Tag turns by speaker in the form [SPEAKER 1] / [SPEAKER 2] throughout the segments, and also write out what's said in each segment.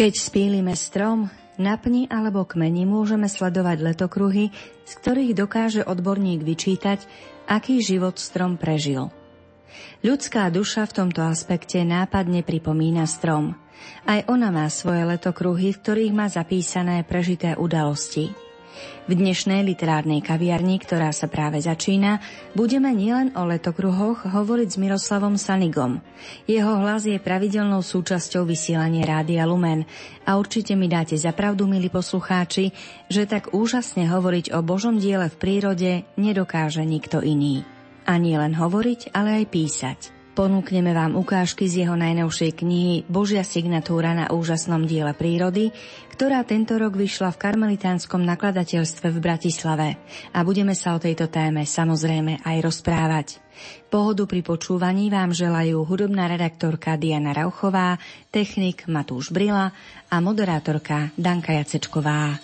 [SPEAKER 1] Keď spílime strom, na pni alebo kmeni môžeme sledovať letokruhy, z ktorých dokáže odborník vyčítať, aký život strom prežil. Ľudská duša v tomto aspekte nápadne pripomína strom. Aj ona má svoje letokruhy, v ktorých má zapísané prežité udalosti. V dnešnej literárnej kaviarni, ktorá sa práve začína, budeme nielen o letokruhoch hovoriť s Miroslavom Sanigom. Jeho hlas je pravidelnou súčasťou vysielania Rádia Lumen a určite mi dáte za pravdu, milí poslucháči, že tak úžasne hovoriť o Božom diele v prírode nedokáže nikto iný. A nie len hovoriť, ale aj písať. Ponúkneme vám ukážky z jeho najnovšej knihy Božia signatúra na úžasnom diele prírody, ktorá tento rok vyšla v karmelitánskom nakladateľstve v Bratislave a budeme sa o tejto téme samozrejme aj rozprávať. Pohodu pri počúvaní vám želajú hudobná redaktorka Diana Rauchová, technik Matúš Brila a moderátorka Danka Jacečková.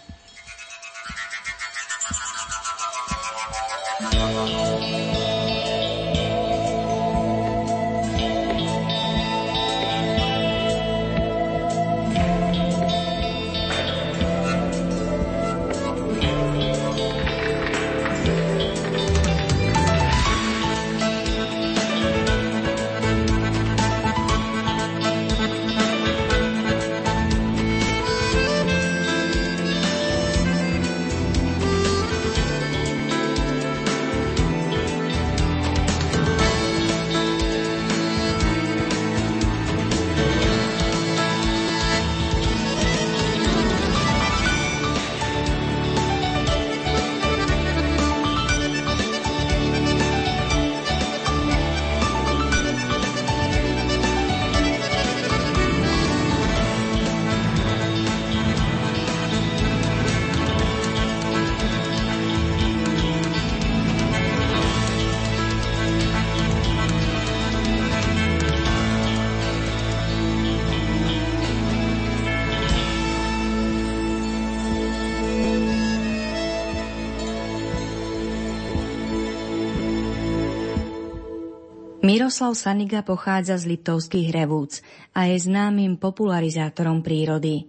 [SPEAKER 1] Miroslav Saniga pochádza z Liptovských Revúc a je známym popularizátorom prírody.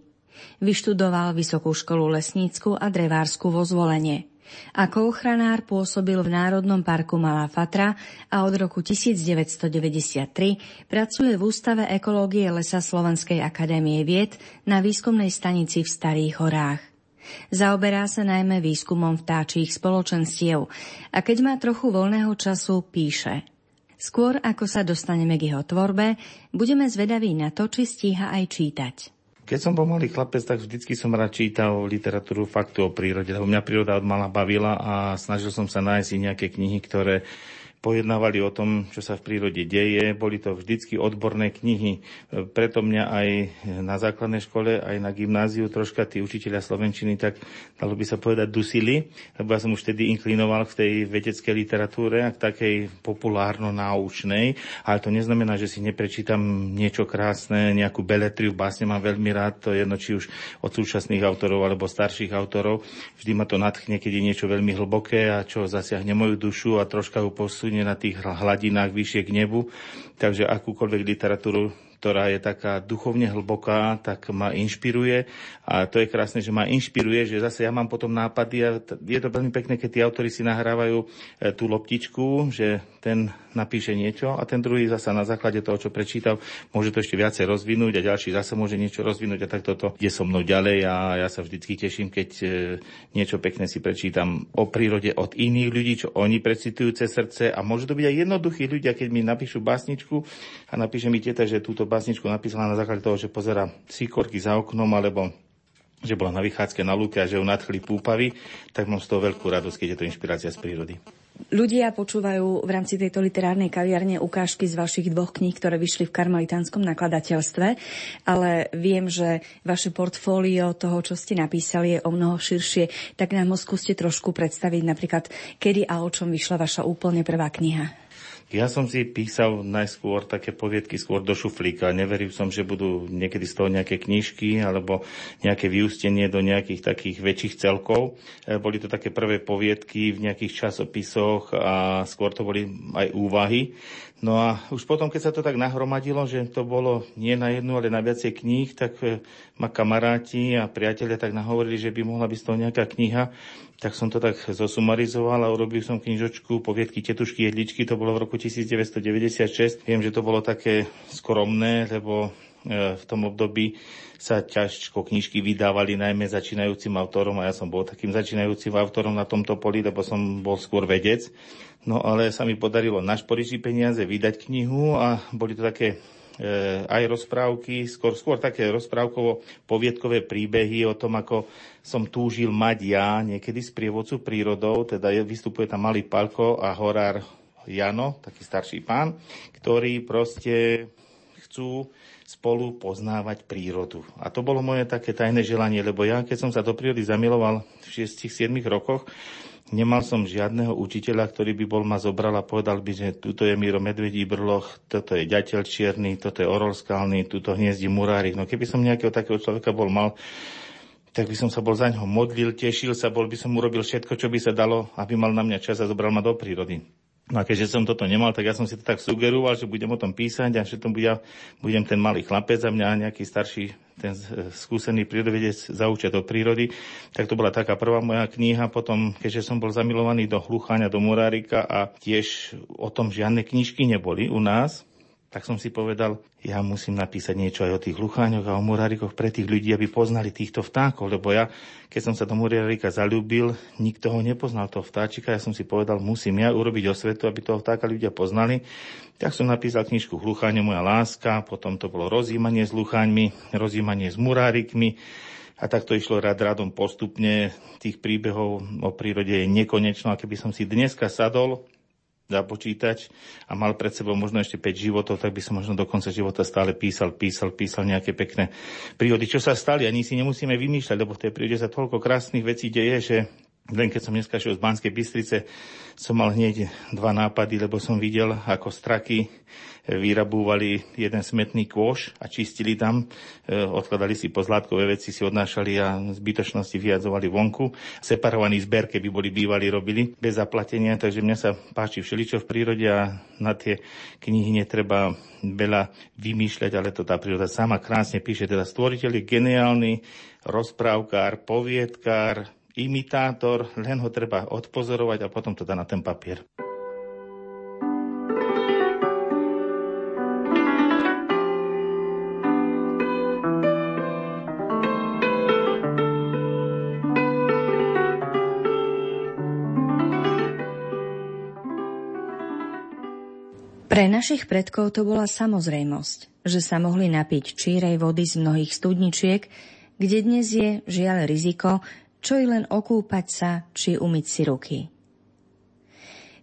[SPEAKER 1] Vyštudoval Vysokú školu lesnícku a drevársku vo zvolenie. Ako ochranár pôsobil v Národnom parku Malá Fatra a od roku 1993 pracuje v Ústave ekológie Lesa Slovenskej akadémie vied na výskumnej stanici v Starých horách. Zaoberá sa najmä výskumom vtáčích spoločenstiev a keď má trochu voľného času, píše – Skôr ako sa dostaneme k jeho tvorbe, budeme zvedaví na to, či stíha aj čítať.
[SPEAKER 2] Keď som bol malý chlapec, tak vždycky som rád čítal literatúru faktu o prírode, lebo mňa príroda od mala bavila a snažil som sa nájsť nejaké knihy, ktoré pojednávali o tom, čo sa v prírode deje. Boli to vždycky odborné knihy. Preto mňa aj na základnej škole, aj na gymnáziu troška tí učiteľia slovenčiny tak, dalo by sa povedať, dusili, lebo ja som už vtedy inklinoval v tej vedeckej literatúre a k takej populárno-náučnej, ale to neznamená, že si neprečítam niečo krásne, nejakú beletriu, básne mám veľmi rád, to je jedno, či už od súčasných autorov alebo starších autorov. Vždy ma to nadchne, keď je niečo veľmi hlboké a čo zasiahne moju dušu a troška ju posunie posunie na tých hladinách vyššie k nebu. Takže akúkoľvek literatúru ktorá je taká duchovne hlboká, tak ma inšpiruje. A to je krásne, že ma inšpiruje, že zase ja mám potom nápady a je to veľmi pekné, keď tí autory si nahrávajú e, tú loptičku, že ten napíše niečo a ten druhý zasa na základe toho, čo prečítal, môže to ešte viacej rozvinúť a ďalší zase môže niečo rozvinúť a tak toto je so mnou ďalej a ja sa vždycky teším, keď e, niečo pekné si prečítam o prírode od iných ľudí, čo oni precitujú cez srdce a môžu to byť aj jednoduchí ľudia, keď mi napíšu básničku a napíše mi teta, že túto básničku napísala na základe toho, že pozera síkorky za oknom alebo že bola na vychádzke na lúke a že ju nadchli púpavy, tak mám z toho veľkú radosť, keď je to inšpirácia z prírody.
[SPEAKER 1] Ľudia počúvajú v rámci tejto literárnej kaviarne ukážky z vašich dvoch kníh, ktoré vyšli v karmelitánskom nakladateľstve, ale viem, že vaše portfólio toho, čo ste napísali, je o mnoho širšie. Tak nám ho skúste trošku predstaviť napríklad, kedy a o čom vyšla vaša úplne prvá kniha.
[SPEAKER 2] Ja som si písal najskôr také poviedky skôr do šuflíka. Neveril som, že budú niekedy z toho nejaké knižky alebo nejaké vyústenie do nejakých takých väčších celkov. E, boli to také prvé poviedky v nejakých časopisoch a skôr to boli aj úvahy. No a už potom, keď sa to tak nahromadilo, že to bolo nie na jednu, ale na viacej kníh, tak e, ma kamaráti a priatelia tak nahovorili, že by mohla byť z toho nejaká kniha tak som to tak zosumarizoval a urobil som knižočku poviedky Tetušky jedličky, to bolo v roku 1996. Viem, že to bolo také skromné, lebo e, v tom období sa ťažko knižky vydávali najmä začínajúcim autorom a ja som bol takým začínajúcim autorom na tomto poli, lebo som bol skôr vedec. No ale sa mi podarilo našporiť peniaze, vydať knihu a boli to také aj rozprávky, skôr, skôr také rozprávkovo poviedkové príbehy o tom, ako som túžil mať ja niekedy z prievodcu prírodou, teda vystupuje tam malý Palko a horár Jano, taký starší pán, ktorí proste chcú spolu poznávať prírodu. A to bolo moje také tajné želanie, lebo ja, keď som sa do prírody zamiloval v 6-7 rokoch, Nemal som žiadneho učiteľa, ktorý by bol ma zobral a povedal by, že tuto je Miro Medvedí brloch, toto je ďateľ čierny, toto je orol skalný, tuto hniezdi murárik. No keby som nejakého takého človeka bol mal, tak by som sa bol za ňoho modlil, tešil sa, bol by som urobil všetko, čo by sa dalo, aby mal na mňa čas a zobral ma do prírody. No a keďže som toto nemal, tak ja som si to tak sugeroval, že budem o tom písať a že to budem, budem ten malý chlapec a mňa nejaký starší, ten skúsený prírodovedec zaučiať od prírody. Tak to bola taká prvá moja kniha. Potom, keďže som bol zamilovaný do Hlucháňa, do Morárika a tiež o tom žiadne knižky neboli u nás, tak som si povedal, ja musím napísať niečo aj o tých lucháňoch a o murárikoch pre tých ľudí, aby poznali týchto vtákov, lebo ja, keď som sa do murárika zalúbil, nikto ho nepoznal, toho vtáčika, ja som si povedal, musím ja urobiť osvetu, aby toho vtáka ľudia poznali. Tak som napísal knižku Hlucháňo moja láska, potom to bolo rozímanie s lucháňmi, rozímanie s murárikmi, a tak to išlo rad radom postupne. Tých príbehov o prírode je nekonečno. A keby som si dneska sadol započítať a mal pred sebou možno ešte 5 životov, tak by som možno do konca života stále písal, písal, písal nejaké pekné prírody. Čo sa stali, ani si nemusíme vymýšľať, lebo v tej prírode sa toľko krásnych vecí deje, že len keď som dneska šiel z Banskej Bystrice, som mal hneď dva nápady, lebo som videl, ako straky vyrabúvali jeden smetný kôš a čistili tam, e, odkladali si pozlátkové veci, si odnášali a zbytočnosti vyjadzovali vonku. Separovaný zber, keby boli bývali, robili bez zaplatenia, takže mňa sa páči všeličo v prírode a na tie knihy netreba veľa vymýšľať, ale to tá príroda sama krásne píše. Teda stvoriteľ je geniálny rozprávkár, poviedkár, imitátor, len ho treba odpozorovať a potom to dá na ten papier.
[SPEAKER 1] Pre našich predkov to bola samozrejmosť, že sa mohli napiť čírej vody z mnohých studničiek, kde dnes je žiaľ riziko, čo i len okúpať sa či umyť si ruky.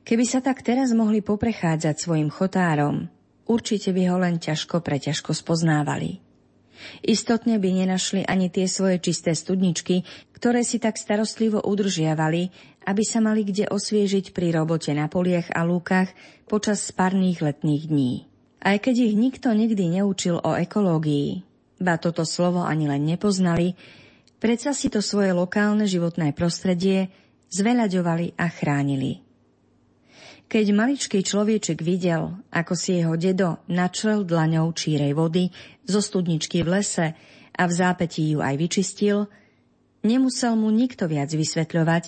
[SPEAKER 1] Keby sa tak teraz mohli poprechádzať svojim chotárom, určite by ho len ťažko preťažko spoznávali. Istotne by nenašli ani tie svoje čisté studničky, ktoré si tak starostlivo udržiavali, aby sa mali kde osviežiť pri robote na poliach a lúkach počas sparných letných dní. Aj keď ich nikto nikdy neučil o ekológii, ba toto slovo ani len nepoznali, predsa si to svoje lokálne životné prostredie zveľaďovali a chránili. Keď maličký človeček videl, ako si jeho dedo načrel dlaňou čírej vody zo studničky v lese a v zápetí ju aj vyčistil, nemusel mu nikto viac vysvetľovať,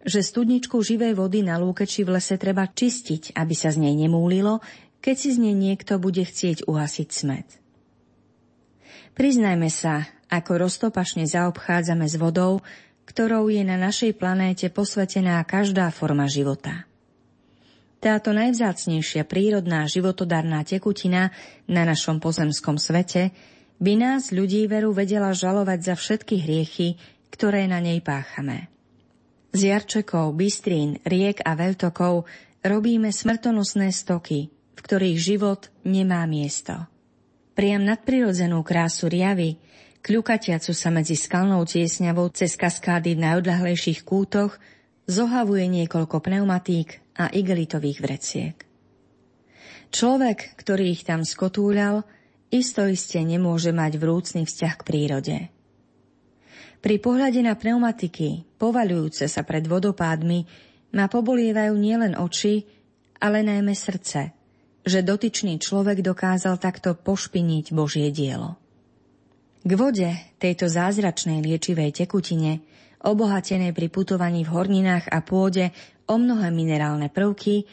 [SPEAKER 1] že studničku živej vody na lúke či v lese treba čistiť, aby sa z nej nemúlilo, keď si z nej niekto bude chcieť uhasiť smet. Priznajme sa, ako roztopašne zaobchádzame s vodou, ktorou je na našej planéte posvetená každá forma života. Táto najvzácnejšia prírodná životodarná tekutina na našom pozemskom svete by nás ľudí veru vedela žalovať za všetky hriechy, ktoré na nej páchame. Z jarčekov, bystrín, riek a veľtokov robíme smrtonosné stoky, v ktorých život nemá miesto. Priam nadprirodzenú krásu riavy, kľukatiacu sa medzi skalnou tiesňavou cez kaskády v najodľahlejších kútoch, zohavuje niekoľko pneumatík a igelitových vreciek. Človek, ktorý ich tam skotúľal, isto iste nemôže mať vrúcný vzťah k prírode. Pri pohľade na pneumatiky, povaľujúce sa pred vodopádmi, ma pobolievajú nielen oči, ale najmä srdce, že dotyčný človek dokázal takto pošpiniť Božie dielo. K vode, tejto zázračnej liečivej tekutine, obohatenej pri putovaní v horninách a pôde o mnohé minerálne prvky,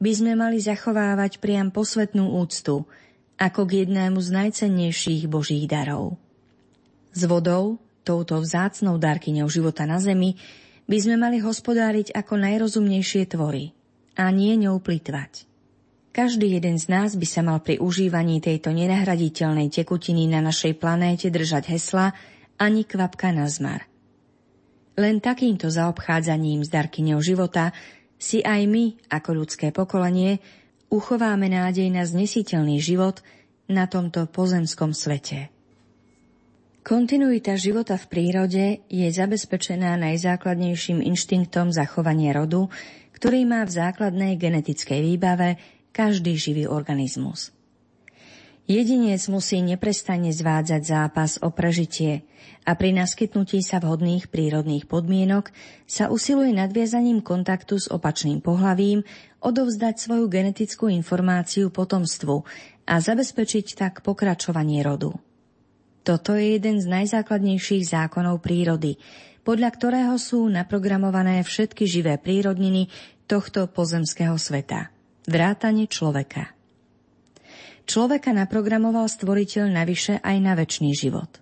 [SPEAKER 1] by sme mali zachovávať priam posvetnú úctu, ako k jednému z najcennejších Božích darov. S vodou, touto vzácnou dárkyňou života na zemi, by sme mali hospodáriť ako najrozumnejšie tvory a nie ňou plitvať. Každý jeden z nás by sa mal pri užívaní tejto nenahraditeľnej tekutiny na našej planéte držať hesla ani kvapka na zmar. Len takýmto zaobchádzaním s darkyňou života si aj my, ako ľudské pokolenie, uchováme nádej na znesiteľný život na tomto pozemskom svete. Kontinuita života v prírode je zabezpečená najzákladnejším inštinktom zachovania rodu, ktorý má v základnej genetickej výbave každý živý organizmus. Jedinec musí neprestane zvádzať zápas o prežitie a pri naskytnutí sa vhodných prírodných podmienok sa usiluje nadviazaním kontaktu s opačným pohlavím odovzdať svoju genetickú informáciu potomstvu a zabezpečiť tak pokračovanie rodu. Toto je jeden z najzákladnejších zákonov prírody, podľa ktorého sú naprogramované všetky živé prírodniny tohto pozemského sveta. Vrátanie človeka. Človeka naprogramoval stvoriteľ navyše aj na väčší život.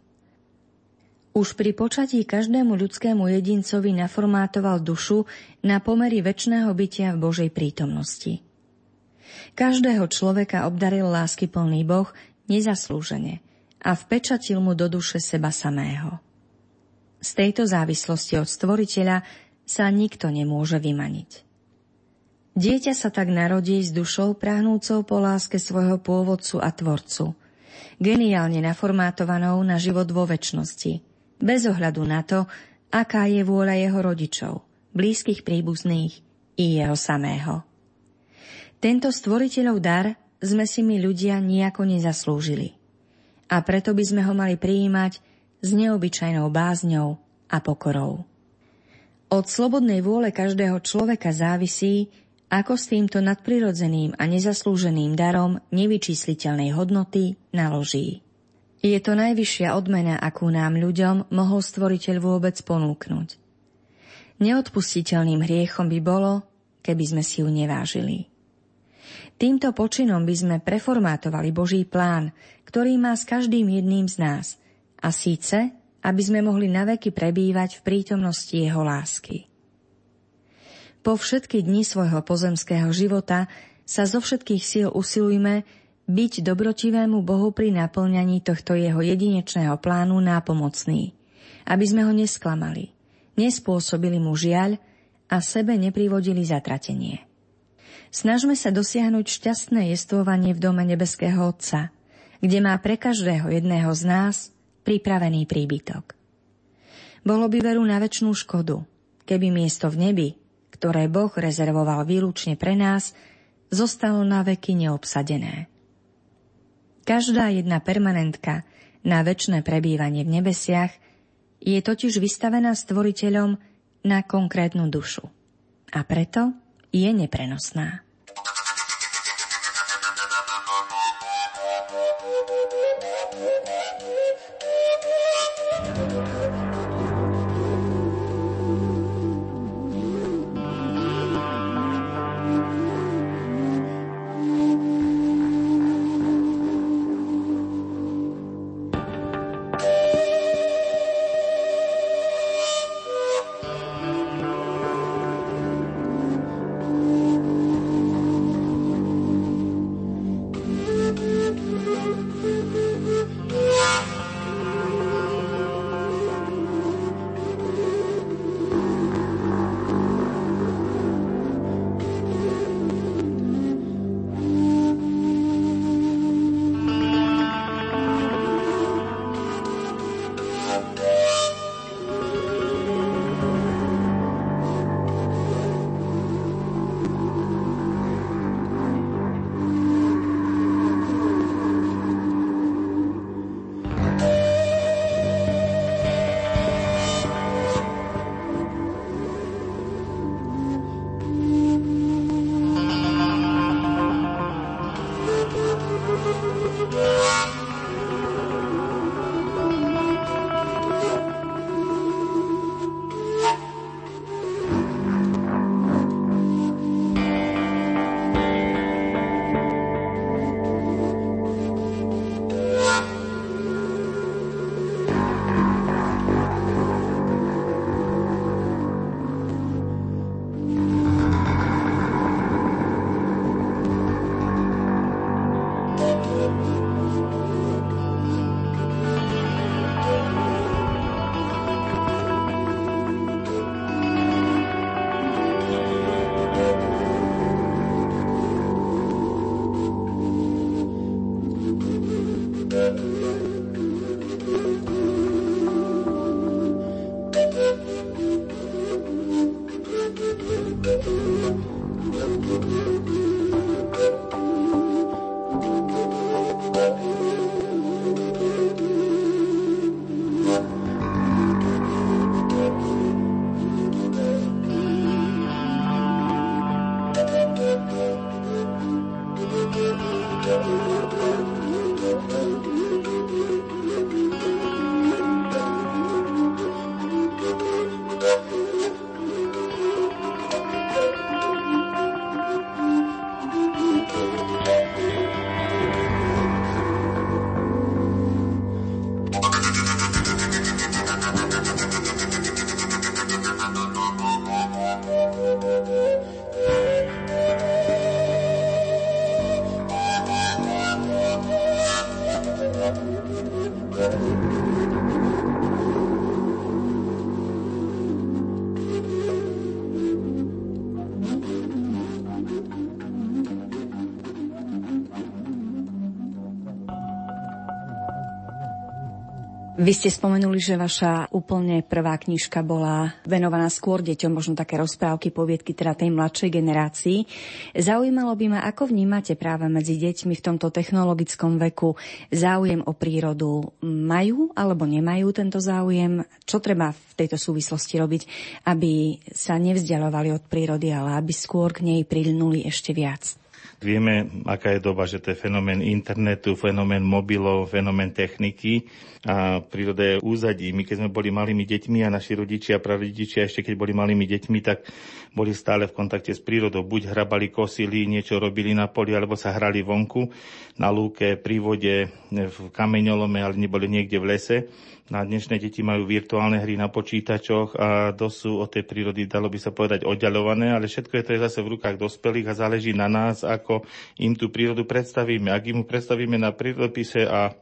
[SPEAKER 1] Už pri počatí každému ľudskému jedincovi naformátoval dušu na pomery väčšného bytia v Božej prítomnosti. Každého človeka obdaril lásky plný Boh nezaslúžene – a vpečatil mu do duše seba samého. Z tejto závislosti od stvoriteľa sa nikto nemôže vymaniť. Dieťa sa tak narodí s dušou prahnúcou po láske svojho pôvodcu a tvorcu, geniálne naformátovanou na život vo väčšnosti, bez ohľadu na to, aká je vôľa jeho rodičov, blízkych príbuzných i jeho samého. Tento stvoriteľov dar sme si my ľudia nejako nezaslúžili – a preto by sme ho mali prijímať s neobyčajnou bázňou a pokorou. Od slobodnej vôle každého človeka závisí, ako s týmto nadprirodzeným a nezaslúženým darom nevyčísliteľnej hodnoty naloží. Je to najvyššia odmena, akú nám ľuďom mohol stvoriteľ vôbec ponúknuť. Neodpustiteľným hriechom by bolo, keby sme si ju nevážili. Týmto počinom by sme preformátovali Boží plán, ktorý má s každým jedným z nás. A síce, aby sme mohli naveky prebývať v prítomnosti Jeho lásky. Po všetky dni svojho pozemského života sa zo všetkých síl usilujme byť dobrotivému Bohu pri naplňaní tohto jeho jedinečného plánu nápomocný, aby sme ho nesklamali, nespôsobili mu žiaľ a sebe neprivodili zatratenie. Snažme sa dosiahnuť šťastné jestvovanie v dome nebeského Otca, kde má pre každého jedného z nás pripravený príbytok. Bolo by veru na väčšnú škodu, keby miesto v nebi, ktoré Boh rezervoval výlučne pre nás, zostalo na veky neobsadené. Každá jedna permanentka na väčšné prebývanie v nebesiach je totiž vystavená stvoriteľom na konkrétnu dušu. A preto je neprenosná. Vy ste spomenuli, že vaša úplne prvá knižka bola venovaná skôr deťom, možno také rozprávky, poviedky teda tej mladšej generácii. Zaujímalo by ma, ako vnímate práve medzi deťmi v tomto technologickom veku záujem o prírodu. Majú alebo nemajú tento záujem? Čo treba v tejto súvislosti robiť, aby sa nevzdialovali od prírody, ale aby skôr k nej prilnuli ešte viac?
[SPEAKER 2] Vieme, aká je doba, že to je fenomén internetu, fenomén mobilov, fenomén techniky a príroda je úzadí. My keď sme boli malými deťmi a naši rodičia a prarodičia ešte keď boli malými deťmi, tak boli stále v kontakte s prírodou. Buď hrabali, kosili, niečo robili na poli, alebo sa hrali vonku na lúke, pri vode, v kameňolome, ale neboli niekde v lese. Na dnešné deti majú virtuálne hry na počítačoch a dosť sú od tej prírody, dalo by sa povedať, oddialované, ale všetko je to je zase v rukách dospelých a záleží na nás, ako im tú prírodu predstavíme. Ak im predstavíme na prírodopise a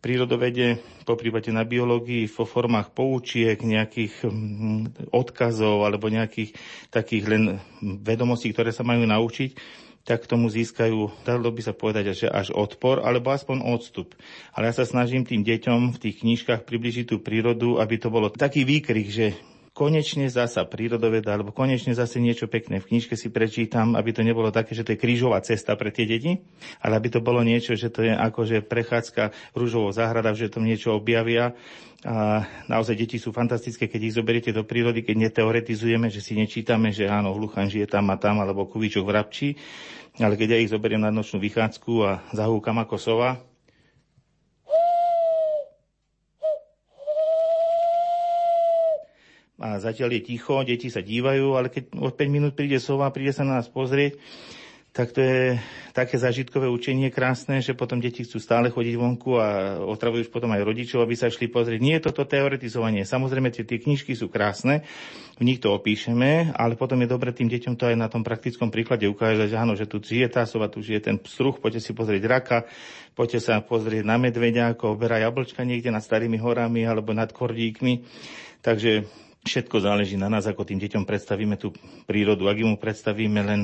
[SPEAKER 2] prírodovede, po prípade na biológii, vo formách poučiek, nejakých mm, odkazov alebo nejakých takých len vedomostí, ktoré sa majú naučiť, tak k tomu získajú, dalo by sa povedať, že až odpor, alebo aspoň odstup. Ale ja sa snažím tým deťom v tých knižkách približiť tú prírodu, aby to bolo taký výkrik, že konečne zasa prírodoveda, alebo konečne zase niečo pekné. V knižke si prečítam, aby to nebolo také, že to je krížová cesta pre tie deti, ale aby to bolo niečo, že to je ako, že prechádzka rúžovou záhrada, že tam niečo objavia. A naozaj deti sú fantastické, keď ich zoberiete do prírody, keď neteoretizujeme, že si nečítame, že áno, hluchan žije tam a tam, alebo kuvičok v rabči, ale keď ja ich zoberiem na nočnú vychádzku a zahúkam ako sova, a zatiaľ je ticho, deti sa dívajú, ale keď o 5 minút príde sova, príde sa na nás pozrieť, tak to je také zažitkové učenie krásne, že potom deti chcú stále chodiť vonku a otravujú už potom aj rodičov, aby sa šli pozrieť. Nie je toto teoretizovanie. Samozrejme, tie, tie knižky sú krásne, v nich to opíšeme, ale potom je dobre tým deťom to aj na tom praktickom príklade ukázať, že áno, že tu žije tá sova, tu žije ten struh, poďte si pozrieť raka, poďte sa pozrieť na medveďa, ako oberá jablčka niekde nad starými horami alebo nad kordíkmi. Takže všetko záleží na nás, ako tým deťom predstavíme tú prírodu. Ak mu predstavíme len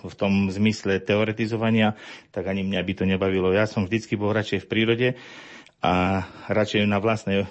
[SPEAKER 2] v tom zmysle teoretizovania, tak ani mňa by to nebavilo. Ja som vždycky bol radšej v prírode a radšej na vlastnej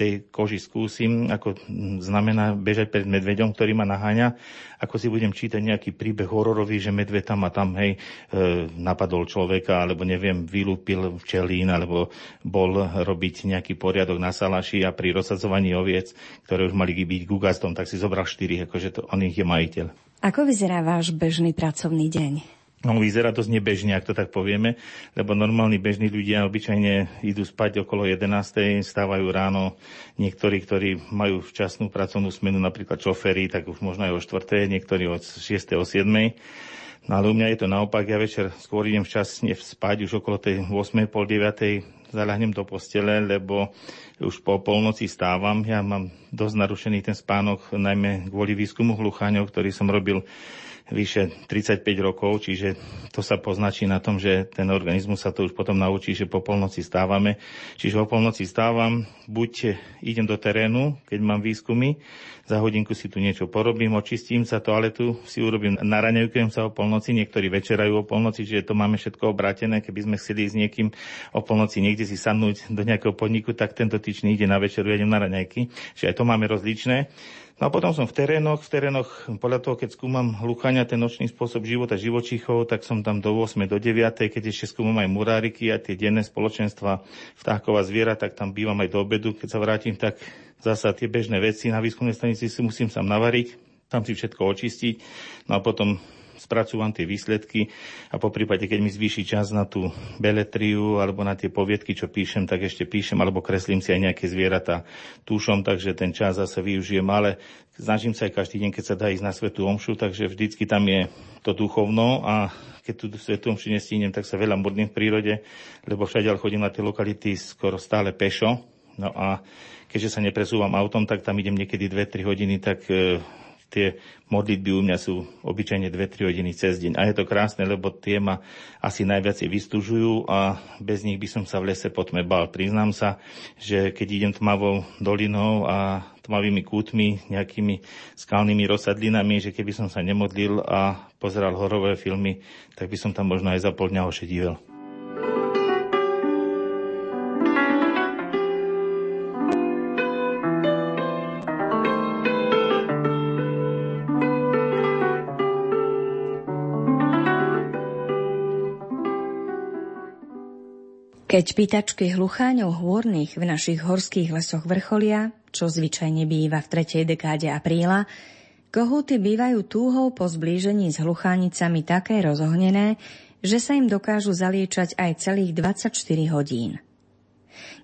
[SPEAKER 2] tej koži skúsim, ako znamená bežať pred medveďom, ktorý ma naháňa, ako si budem čítať nejaký príbeh hororový, že medveď tam a tam, hej, e, napadol človeka, alebo neviem, vylúpil včelín, alebo bol robiť nejaký poriadok na salaši a pri rozsadzovaní oviec, ktoré už mali byť gugastom, tak si zobral štyri, akože to, on ich je majiteľ.
[SPEAKER 1] Ako vyzerá váš bežný pracovný deň?
[SPEAKER 2] No, vyzerá dosť nebežne, ak to tak povieme, lebo normálni bežní ľudia obyčajne idú spať okolo 11. stávajú ráno. Niektorí, ktorí majú včasnú pracovnú smenu, napríklad šoféry, tak už možno aj o 4. niektorí od 6. o 7. No ale u mňa je to naopak, ja večer skôr idem včasne spať, už okolo tej 8. pol 9. zalahnem do postele, lebo už po polnoci stávam. Ja mám dosť narušený ten spánok, najmä kvôli výskumu hlucháňov, ktorý som robil vyše 35 rokov, čiže to sa poznačí na tom, že ten organizmus sa to už potom naučí, že po polnoci stávame. Čiže o polnoci stávam, buď idem do terénu, keď mám výskumy, za hodinku si tu niečo porobím, očistím sa toaletu, si urobím, naraňajkujem sa o polnoci, niektorí večerajú o polnoci, čiže to máme všetko obrátené. Keby sme chceli s niekým o polnoci niekde si sadnúť do nejakého podniku, tak tento tyčný ide na večeru, idem na raňajky. Čiže aj to máme rozličné. No a potom som v terénoch, v terénoch podľa toho, keď skúmam hluchania, ten nočný spôsob života živočíchov, tak som tam do 8. do 9. Keď ešte skúmam aj muráriky a tie denné spoločenstva vtákov a zviera, tak tam bývam aj do obedu. Keď sa vrátim, tak zasa tie bežné veci na výskumnej stanici si musím sám navariť, tam si všetko očistiť. No a potom spracúvam tie výsledky a po prípade, keď mi zvýši čas na tú beletriu alebo na tie poviedky, čo píšem, tak ešte píšem alebo kreslím si aj nejaké zvieratá túšom, takže ten čas zase využijem, ale snažím sa aj každý deň, keď sa dá ísť na svetú omšu, takže vždycky tam je to duchovno a keď tú svetú omšu nestínem, tak sa veľa modlím v prírode, lebo všade chodím na tie lokality skoro stále pešo. No a keďže sa nepresúvam autom, tak tam idem niekedy 2-3 hodiny, tak e, tie modlitby u mňa sú obyčajne 2-3 hodiny cez deň. A je to krásne, lebo tie ma asi najviac vystúžujú a bez nich by som sa v lese potme bal. Priznám sa, že keď idem tmavou dolinou a tmavými kútmi, nejakými skalnými rozsadlinami, že keby som sa nemodlil a pozeral horové filmy, tak by som tam možno aj za pol dňa ošedível.
[SPEAKER 1] Keď pýtačky hlucháňov hôrnych v našich horských lesoch vrcholia, čo zvyčajne býva v tretej dekáde apríla, kohúty bývajú túhou po zblížení s hluchánicami také rozohnené, že sa im dokážu zaliečať aj celých 24 hodín.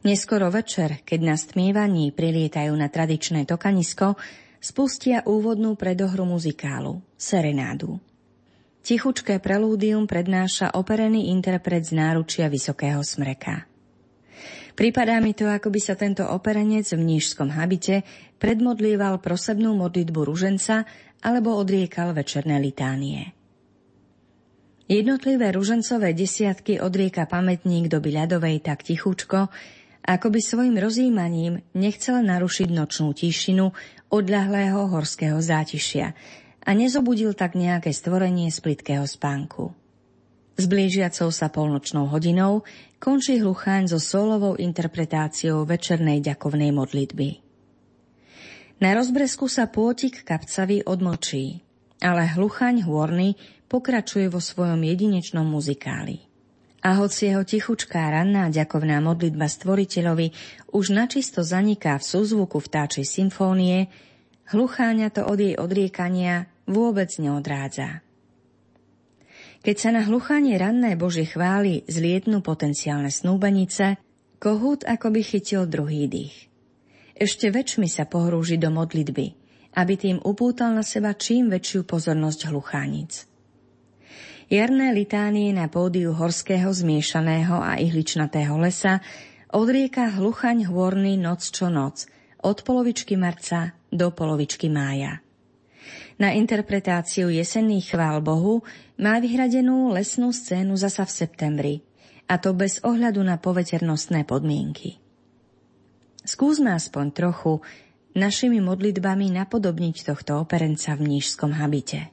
[SPEAKER 1] Neskoro večer, keď na stmievaní prilietajú na tradičné tokanisko, spustia úvodnú predohru muzikálu, serenádu. Tichučké prelúdium prednáša operený interpret z náručia Vysokého smreka. Pripadá mi to, ako by sa tento operenec v nížskom habite predmodlieval prosebnú modlitbu ruženca alebo odriekal večerné litánie. Jednotlivé ružencové desiatky odrieka pamätník doby ľadovej tak tichučko, ako by svojim rozjímaním nechcel narušiť nočnú tišinu odľahlého horského zátišia, a nezobudil tak nejaké stvorenie z plitkého spánku. S blížiacou sa polnočnou hodinou končí hlucháň so solovou interpretáciou večernej ďakovnej modlitby. Na rozbresku sa pôtik kapcavý odmočí, ale hluchaň hôrny pokračuje vo svojom jedinečnom muzikáli. A hoci jeho tichučká ranná ďakovná modlitba stvoriteľovi už načisto zaniká v súzvuku vtáčej symfónie, hlucháňa to od jej odriekania vôbec neodrádza. Keď sa na hluchanie ranné Božie chvály zlietnú potenciálne snúbenice, kohút akoby chytil druhý dých. Ešte väčšmi sa pohrúži do modlitby, aby tým upútal na seba čím väčšiu pozornosť hluchánic. Jarné litánie na pódiu horského zmiešaného a ihličnatého lesa odrieka hluchaň hôrny noc čo noc, od polovičky marca do polovičky mája. Na interpretáciu jesenných chvál Bohu má vyhradenú lesnú scénu zasa v septembri, a to bez ohľadu na poveternostné podmienky. Skúsme aspoň trochu našimi modlitbami napodobniť tohto operenca v nížskom habite.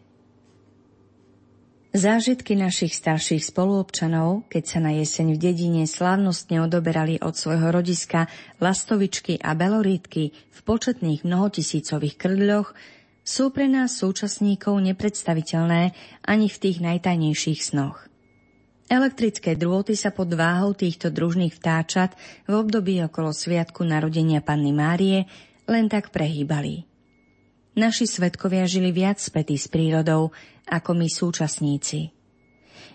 [SPEAKER 1] Zážitky našich starších spoluobčanov, keď sa na jeseň v dedine slávnostne odoberali od svojho rodiska lastovičky a belorítky v početných mnohotisícových krdľoch, sú pre nás súčasníkov nepredstaviteľné ani v tých najtajnejších snoch. Elektrické drôty sa pod váhou týchto družných vtáčat v období okolo sviatku narodenia Panny Márie len tak prehýbali. Naši svetkovia žili viac spätí s prírodou ako my súčasníci.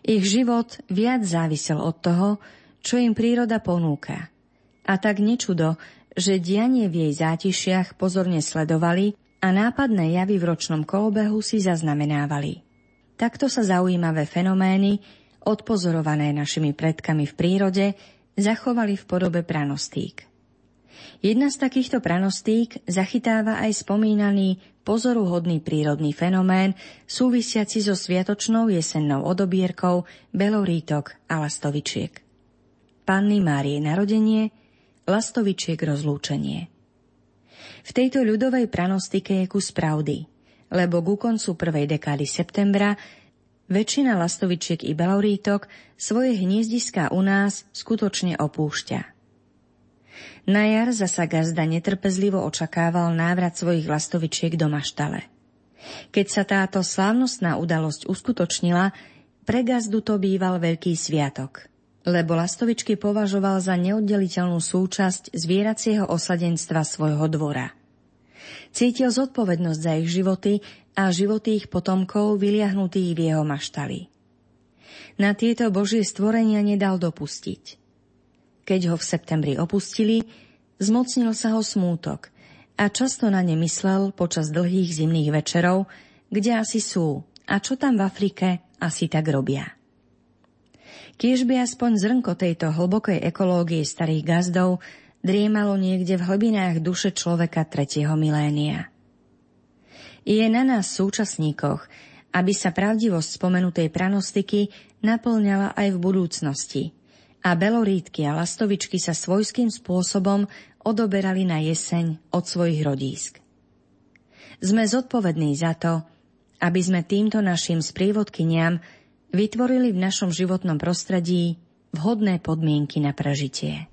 [SPEAKER 1] Ich život viac závisel od toho, čo im príroda ponúka. A tak nečudo, že dianie v jej zátišiach pozorne sledovali a nápadné javy v ročnom kolobehu si zaznamenávali. Takto sa zaujímavé fenomény, odpozorované našimi predkami v prírode, zachovali v podobe pranostík. Jedna z takýchto pranostík zachytáva aj spomínaný pozoruhodný prírodný fenomén súvisiaci so sviatočnou jesennou odobierkou belorítok a lastovičiek. Panny Márie narodenie, lastovičiek rozlúčenie. V tejto ľudovej pranostike je kus pravdy, lebo ku koncu prvej dekády septembra väčšina lastovičiek i belorítok svoje hniezdiská u nás skutočne opúšťa. Na jar zasa gazda netrpezlivo očakával návrat svojich lastovičiek do maštale. Keď sa táto slávnostná udalosť uskutočnila, pre gazdu to býval veľký sviatok, lebo lastovičky považoval za neoddeliteľnú súčasť zvieracieho osadenstva svojho dvora. Cítil zodpovednosť za ich životy a životy ich potomkov vyliahnutých v jeho maštali. Na tieto božie stvorenia nedal dopustiť – keď ho v septembri opustili, zmocnil sa ho smútok a často na ne myslel počas dlhých zimných večerov, kde asi sú a čo tam v Afrike asi tak robia. Kiež by aspoň zrnko tejto hlbokej ekológie starých gazdov driemalo niekde v hlbinách duše človeka tretieho milénia. Je na nás súčasníkoch, aby sa pravdivosť spomenutej pranostiky naplňala aj v budúcnosti – a belorítky a lastovičky sa svojským spôsobom odoberali na jeseň od svojich rodísk. Sme zodpovední za to, aby sme týmto našim sprievodkyniam vytvorili v našom životnom prostredí vhodné podmienky na prežitie.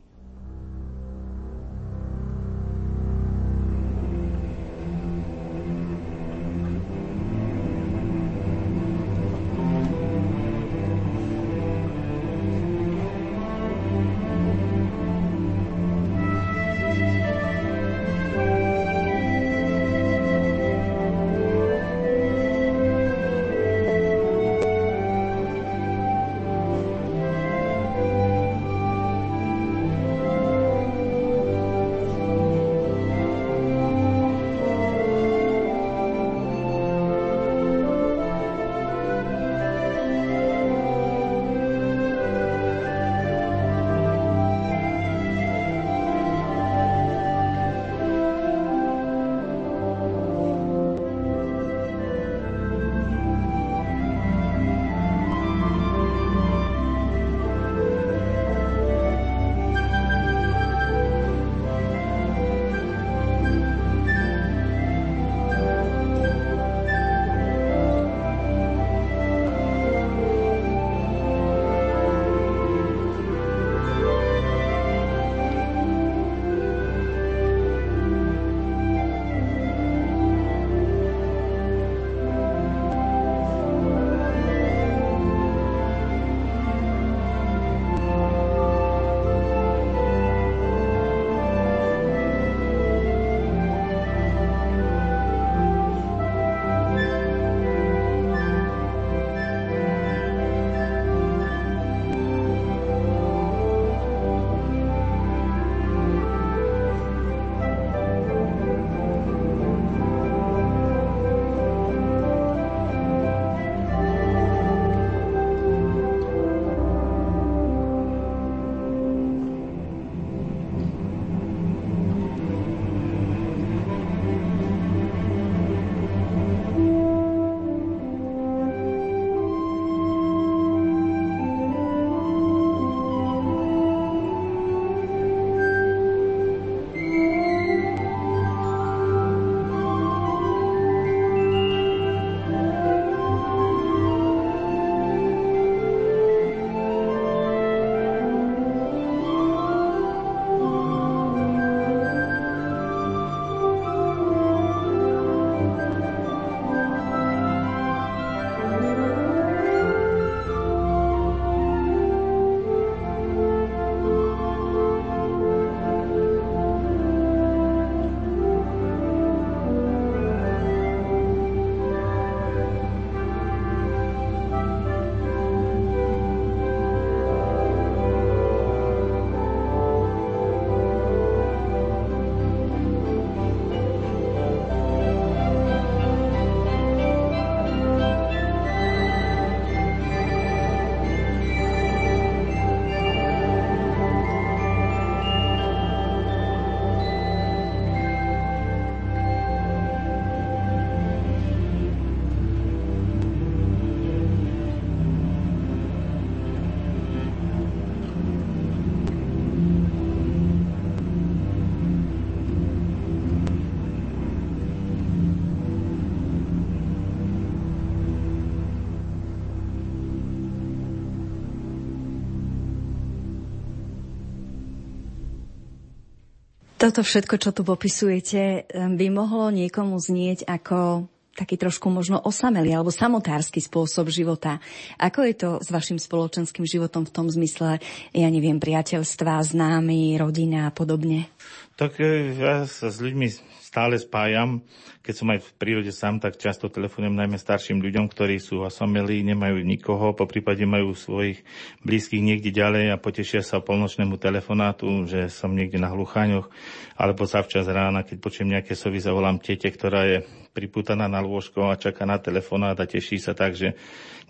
[SPEAKER 1] Toto všetko, čo tu popisujete, by mohlo niekomu znieť ako taký trošku možno osamelý alebo samotársky spôsob života. Ako je to s vašim spoločenským životom v tom zmysle, ja neviem, priateľstva, známy, rodina a podobne?
[SPEAKER 2] Tak e, ja sa s ľuďmi stále spájam. Keď som aj v prírode sám, tak často telefonujem najmä starším ľuďom, ktorí sú osamelí, nemajú nikoho, po prípade majú svojich blízkych niekde ďalej a potešia sa polnočnému telefonátu, že som niekde na hlucháňoch, alebo sa včas rána, keď počujem nejaké sovy, zavolám tete, ktorá je priputaná na lôžko a čaká na telefonát a teší sa tak, že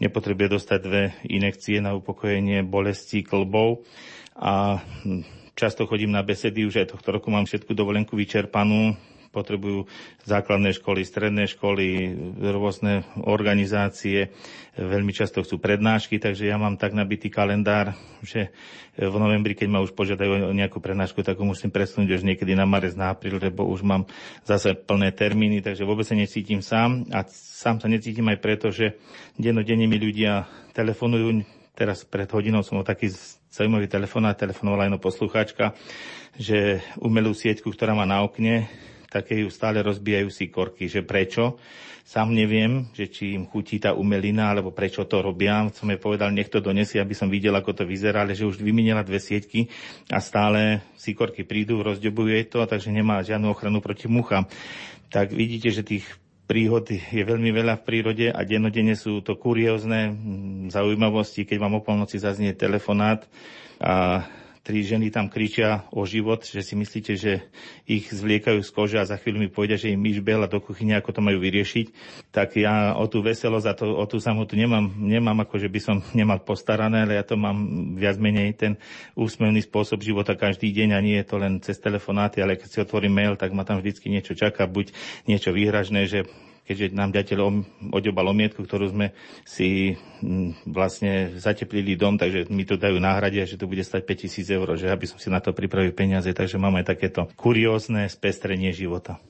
[SPEAKER 2] nepotrebuje dostať dve inekcie na upokojenie bolesti klbov. A často chodím na besedy, už aj tohto roku mám všetku dovolenku vyčerpanú, potrebujú základné školy, stredné školy, rôzne organizácie, veľmi často chcú prednášky, takže ja mám tak nabitý kalendár, že v novembri, keď ma už požiadajú o nejakú prednášku, tak ho musím presunúť už niekedy na marec, na apríl, lebo už mám zase plné termíny, takže vôbec sa necítim sám a sám sa necítim aj preto, že dennodenne mi ľudia telefonujú, teraz pred hodinou som o taký zaujímavý telefonát, telefonovala jedno poslucháčka, že umelú sieťku, ktorá má na okne, také ju stále rozbijajú si korky, že prečo. Sám neviem, že či im chutí tá umelina, alebo prečo to robia. Som jej povedal, nech to donesie, aby som videl, ako to vyzerá, ale že už vymenila dve sieťky a stále korky prídu, rozďobujú jej to, takže nemá žiadnu ochranu proti muchám. Tak vidíte, že tých príhod je veľmi veľa v prírode a dennodenne sú to kuriózne mm, zaujímavosti, keď vám o polnoci zaznie telefonát a tri ženy tam kričia o život, že si myslíte, že ich zvliekajú z kože a za chvíľu mi povedia, že im myš behla do kuchyne, ako to majú vyriešiť, tak ja o tú veselosť a to, o tú samotu nemám, nemám ako, že by som nemal postarané, ale ja to mám viac menej ten úsmevný spôsob života každý deň a nie je to len cez telefonáty, ale keď si otvorím mail, tak ma tam vždycky niečo čaká, buď niečo výhražné, že keďže nám ďateľ odobal omietku, ktorú sme si mm, vlastne zateplili dom, takže mi to dajú náhrade, že to bude stať 5000 eur, že aby som si na to pripravil peniaze, takže máme takéto kuriózne spestrenie života.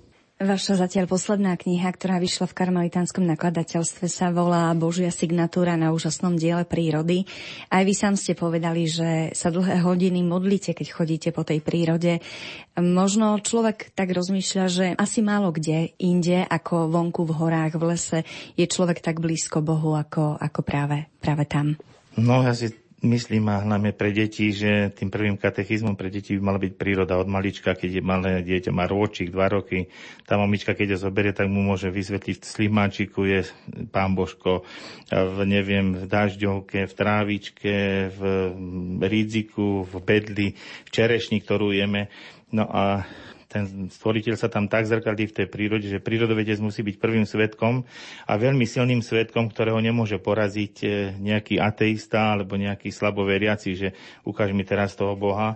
[SPEAKER 1] Vaša zatiaľ posledná kniha, ktorá vyšla v karmelitánskom nakladateľstve, sa volá Božia signatúra na úžasnom diele prírody. Aj vy sám ste povedali, že sa dlhé hodiny modlíte, keď chodíte po tej prírode. Možno človek tak rozmýšľa, že asi málo kde inde ako vonku v horách, v lese, je človek tak blízko Bohu ako, ako práve, práve tam.
[SPEAKER 2] No, ja si myslím a hlavne pre deti, že tým prvým katechizmom pre deti by mala byť príroda od malička, keď je malé dieťa, má rôčik, dva roky. Tá mamička, keď ho zoberie, tak mu môže vysvetliť, v slimáčiku je pán Božko, v, neviem, v dažďovke, v trávičke, v riziku, v bedli, v čerešni, ktorú jeme. No a ten stvoriteľ sa tam tak zrkadlí v tej prírode, že prírodovedec musí byť prvým svetkom a veľmi silným svetkom, ktorého nemôže poraziť e, nejaký ateista alebo nejaký slaboveriaci, že ukáž mi teraz toho Boha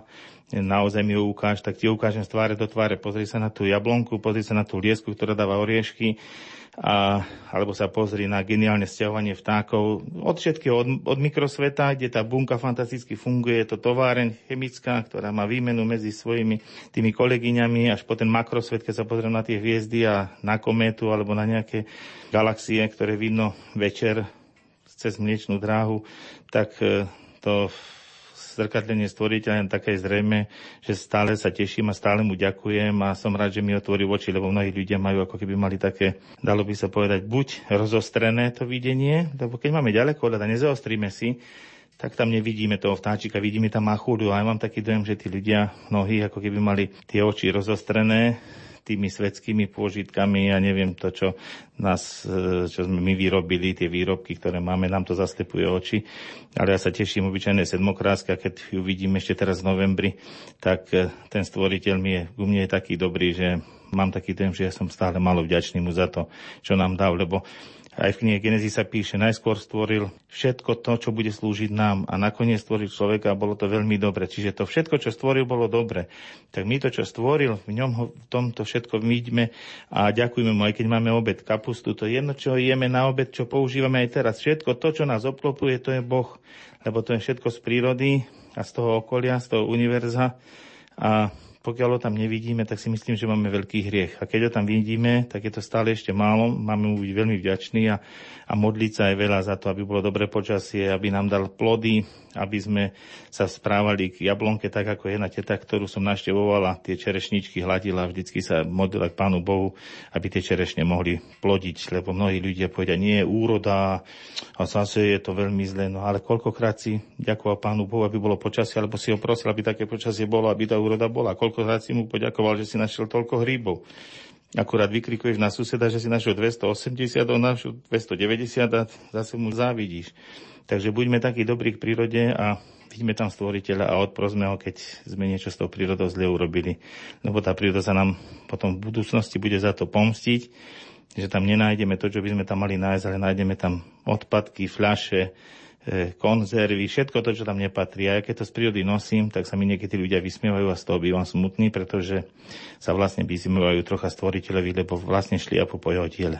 [SPEAKER 2] naozaj mi ho ukáž, tak ti ukážem z tváre do tváre. Pozri sa na tú jablonku, pozri sa na tú liesku, ktorá dáva oriešky a, alebo sa pozri na geniálne stiahovanie vtákov. Od všetkého, od, od mikrosveta, kde tá bunka fantasticky funguje, je to továreň chemická, ktorá má výmenu medzi svojimi tými kolegyňami, až po ten makrosvet, keď sa pozriem na tie hviezdy a na kométu alebo na nejaké galaxie, ktoré vidno večer cez mliečnú dráhu, tak e, to zrkadlenie stvoriteľa také zrejme, že stále sa teším a stále mu ďakujem a som rád, že mi otvorí oči, lebo mnohí ľudia majú ako keby mali také, dalo by sa povedať, buď rozostrené to videnie, lebo keď máme ďaleko a nezaostríme si, tak tam nevidíme toho vtáčika, vidíme tam machúľu a ja mám taký dojem, že tí ľudia, mnohí ako keby mali tie oči rozostrené tými svetskými pôžitkami ja neviem to, čo, nás, e, čo sme my vyrobili, tie výrobky, ktoré máme, nám to zastepuje oči. Ale ja sa teším obyčajné sedmokráska, keď ju vidím ešte teraz v novembri, tak e, ten stvoriteľ mi je, u mne je taký dobrý, že mám taký ten, že ja som stále malo vďačný mu za to, čo nám dal, lebo aj v knihe Genesis sa píše, najskôr stvoril všetko to, čo bude slúžiť nám a nakoniec stvoril človeka a bolo to veľmi dobre. Čiže to všetko, čo stvoril, bolo dobre. Tak my to, čo stvoril, v ňom ho, v tomto všetko vidíme a ďakujeme mu, aj keď máme obed kapustu, to je jedno, čo jeme na obed, čo používame aj teraz. Všetko to, čo nás obklopuje, to je Boh, lebo to je všetko z prírody a z toho okolia, z toho univerza. A pokiaľ ho tam nevidíme, tak si myslím, že máme veľký hriech. A keď ho tam vidíme, tak je to stále ešte málo. Máme mu byť veľmi vďační a, a modliť sa aj veľa za to, aby bolo dobré počasie, aby nám dal plody, aby sme sa správali k jablonke tak, ako jedna teta, ktorú som naštevovala, tie čerešničky hladila, vždycky sa modlila k Pánu Bohu, aby tie čerešne mohli plodiť, lebo mnohí ľudia povedia, nie je úroda a zase je to veľmi zlé. No ale koľkokrát si ďakoval Pánu Bohu, aby bolo počasie, alebo si ho prosil, aby také počasie bolo, aby tá úroda bola. Koľkokrát si mu poďakoval, že si našiel toľko hríbov. Akurát vykrikuješ na suseda, že si našiel 280, on našiel 290 a zase mu závidíš. Takže buďme takí dobrí k prírode a vidíme tam stvoriteľa a odprosme ho, keď sme niečo s tou prírodou zle urobili. Lebo tá príroda sa nám potom v budúcnosti bude za to pomstiť, že tam nenájdeme to, čo by sme tam mali nájsť, ale nájdeme tam odpadky, fľaše, konzervy, všetko to, čo tam nepatrí. A ja keď to z prírody nosím, tak sa mi niekedy ľudia vysmievajú a z toho bývam smutný, pretože sa vlastne vysmievajú trocha stvoriteľovi, lebo vlastne šli a po jeho diele.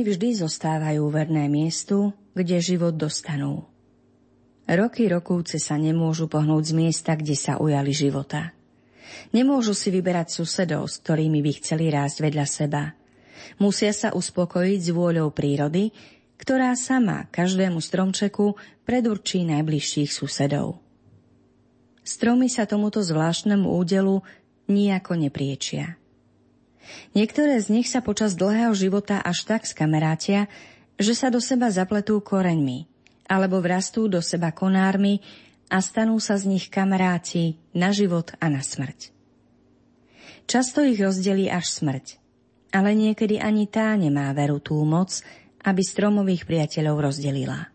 [SPEAKER 1] Vždy zostávajú verné miestu, kde život dostanú. Roky rokúce sa nemôžu pohnúť z miesta, kde sa ujali života. Nemôžu si vyberať susedov, s ktorými by chceli rásť vedľa seba. Musia sa uspokojiť s vôľou prírody, ktorá sama každému stromčeku predurčí najbližších susedov. Stromy sa tomuto zvláštnemu údelu nijako nepriečia. Niektoré z nich sa počas dlhého života až tak skamarátia, že sa do seba zapletú koreňmi, alebo vrastú do seba konármi a stanú sa z nich kamaráti na život a na smrť. Často ich rozdelí až smrť, ale niekedy ani tá nemá veru tú moc, aby stromových priateľov rozdelila.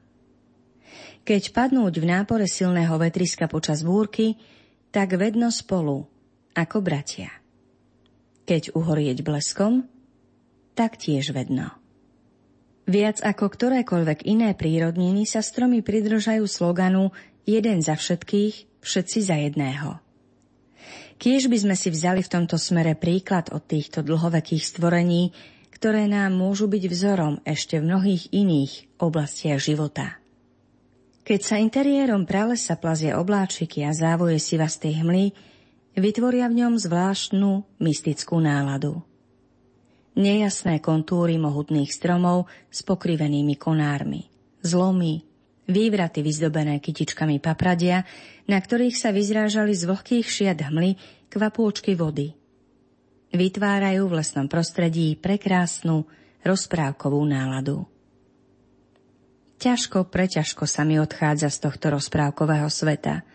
[SPEAKER 1] Keď padnúť v nápore silného vetriska počas búrky, tak vedno spolu, ako bratia. Keď uhorieť bleskom, tak tiež vedno. Viac ako ktorékoľvek iné prírodniny sa stromy pridržajú sloganu jeden za všetkých, všetci za jedného. Kiež by sme si vzali v tomto smere príklad od týchto dlhovekých stvorení, ktoré nám môžu byť vzorom ešte v mnohých iných oblastiach života. Keď sa interiérom pralesa plazie obláčiky a závoje sivastej hmly, vytvoria v ňom zvláštnu mystickú náladu. Nejasné kontúry mohutných stromov s pokrivenými konármi, zlomy, vývraty vyzdobené kytičkami papradia, na ktorých sa vyzrážali z vlhkých šiat hmly kvapôčky vody. Vytvárajú v lesnom prostredí prekrásnu rozprávkovú náladu. Ťažko, preťažko sa mi odchádza z tohto rozprávkového sveta –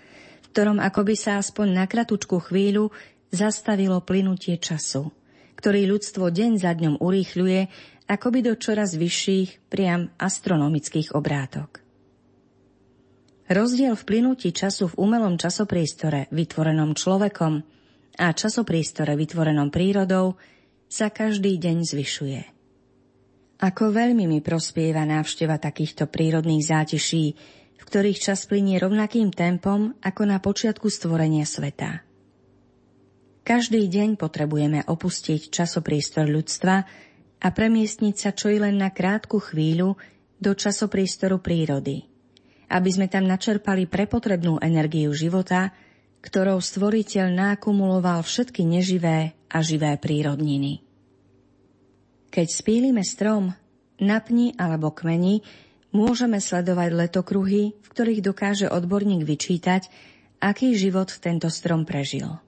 [SPEAKER 1] ktorom akoby sa aspoň na kratučku chvíľu zastavilo plynutie času, ktorý ľudstvo deň za dňom urýchľuje akoby do čoraz vyšších, priam astronomických obrátok. Rozdiel v plynutí času v umelom časopriestore vytvorenom človekom a časopriestore vytvorenom prírodou sa každý deň zvyšuje. Ako veľmi mi prospieva návšteva takýchto prírodných zátiší, ktorých čas plinie rovnakým tempom ako na počiatku stvorenia sveta. Každý deň potrebujeme opustiť časopriestor ľudstva a premiestniť sa čo i len na krátku chvíľu do časopriestoru prírody, aby sme tam načerpali prepotrebnú energiu života, ktorou stvoriteľ nákumuloval všetky neživé a živé prírodniny. Keď spílime strom, napni alebo kmeni, môžeme sledovať letokruhy, v ktorých dokáže odborník vyčítať, aký život tento strom prežil.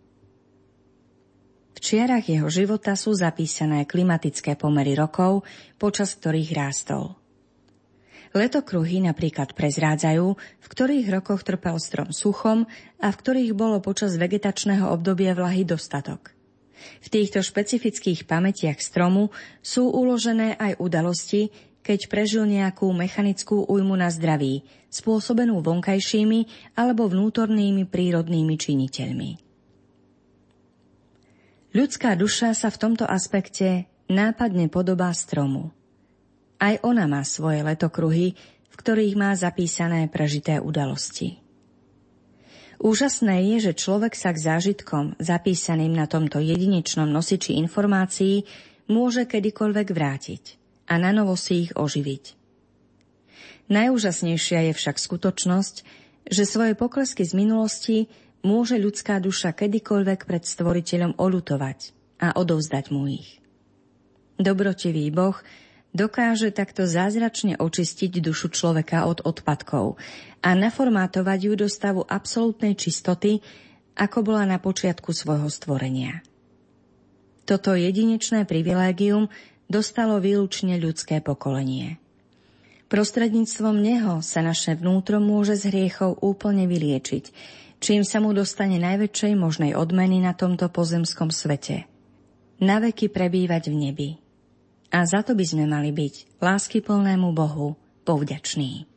[SPEAKER 1] V čiarach jeho života sú zapísané klimatické pomery rokov, počas ktorých rástol. Letokruhy napríklad prezrádzajú, v ktorých rokoch trpel strom suchom a v ktorých bolo počas vegetačného obdobia vlahy dostatok. V týchto špecifických pamätiach stromu sú uložené aj udalosti, keď prežil nejakú mechanickú újmu na zdraví, spôsobenú vonkajšími alebo vnútornými prírodnými činiteľmi. Ľudská duša sa v tomto aspekte nápadne podobá stromu. Aj ona má svoje letokruhy, v ktorých má zapísané prežité udalosti. Úžasné je, že človek sa k zážitkom, zapísaným na tomto jedinečnom nosiči informácií, môže kedykoľvek vrátiť a na novo si ich oživiť. Najúžasnejšia je však skutočnosť, že svoje poklesky z minulosti môže ľudská duša kedykoľvek pred stvoriteľom olutovať a odovzdať mu ich. Dobrotivý Boh dokáže takto zázračne očistiť dušu človeka od odpadkov a naformátovať ju do stavu absolútnej čistoty, ako bola na počiatku svojho stvorenia. Toto jedinečné privilégium dostalo výlučne ľudské pokolenie. Prostredníctvom neho sa naše vnútro môže z hriechov úplne vyliečiť, čím sa mu dostane najväčšej možnej odmeny na tomto pozemskom svete. Na veky prebývať v nebi. A za to by sme mali byť láskyplnému Bohu povďační.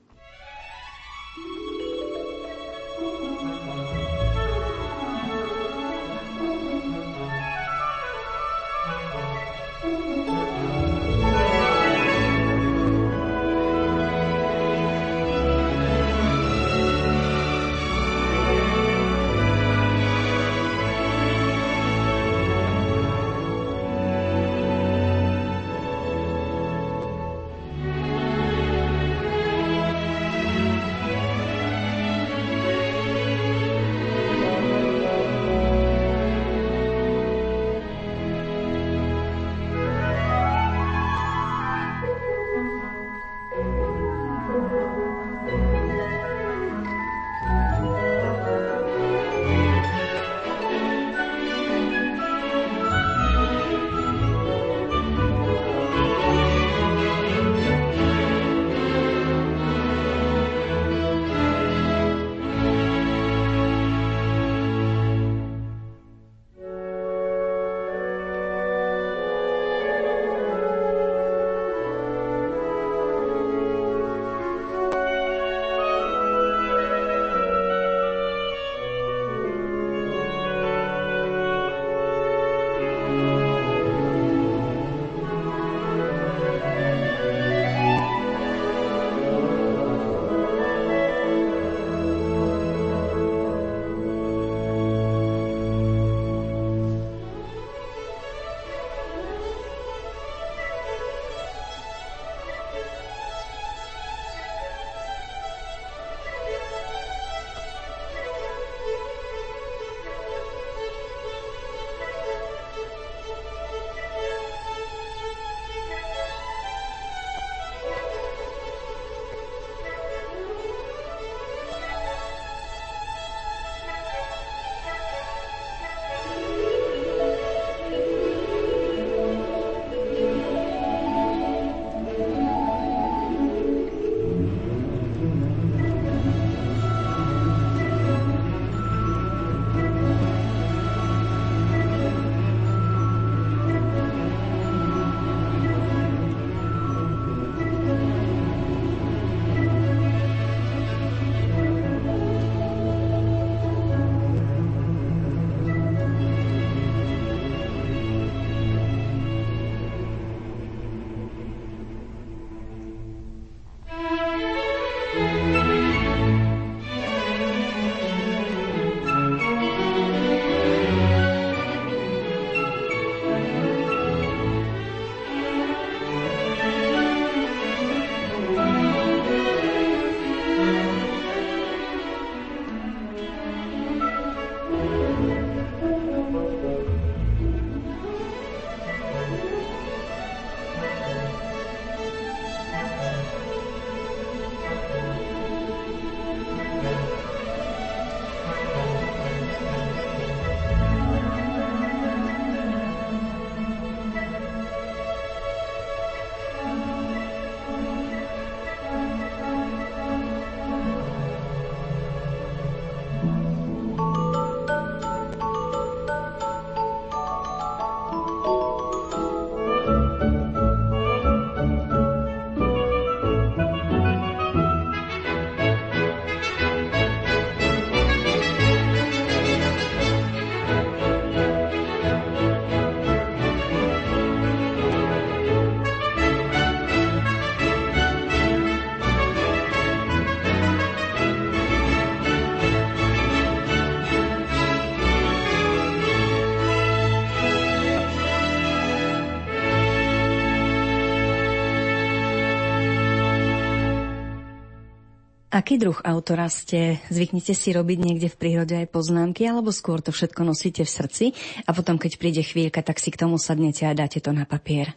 [SPEAKER 1] Aký druh autora ste? Zvyknete si robiť niekde v prírode aj poznámky, alebo skôr to všetko nosíte v srdci a potom, keď príde chvíľka, tak si k tomu sadnete a dáte to na papier?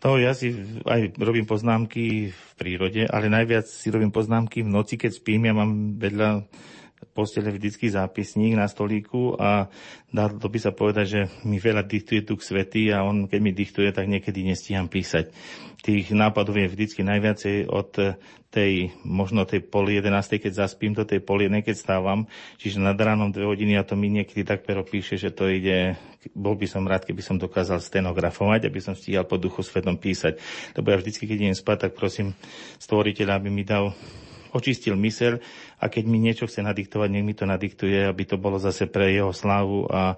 [SPEAKER 2] To ja si aj robím poznámky v prírode, ale najviac si robím poznámky v noci, keď spím. Ja mám vedľa postele vždycky zápisník na stolíku a dá to by sa povedať, že mi veľa diktuje Duch Svety a on, keď mi diktuje, tak niekedy nestíham písať. Tých nápadov je vždycky najviacej od tej, možno tej pol jedenástej, keď zaspím, do tej pol jednej, keď stávam. Čiže nad ránom dve hodiny a to mi niekedy tak pero píše, že to ide, bol by som rád, keby som dokázal stenografovať, aby som stíhal po duchu svetom písať. Lebo ja vždycky, keď idem spať, tak prosím stvoriteľa, aby mi dal očistil mysel a keď mi niečo chce nadiktovať, nech mi to nadiktuje, aby to bolo zase pre jeho slávu a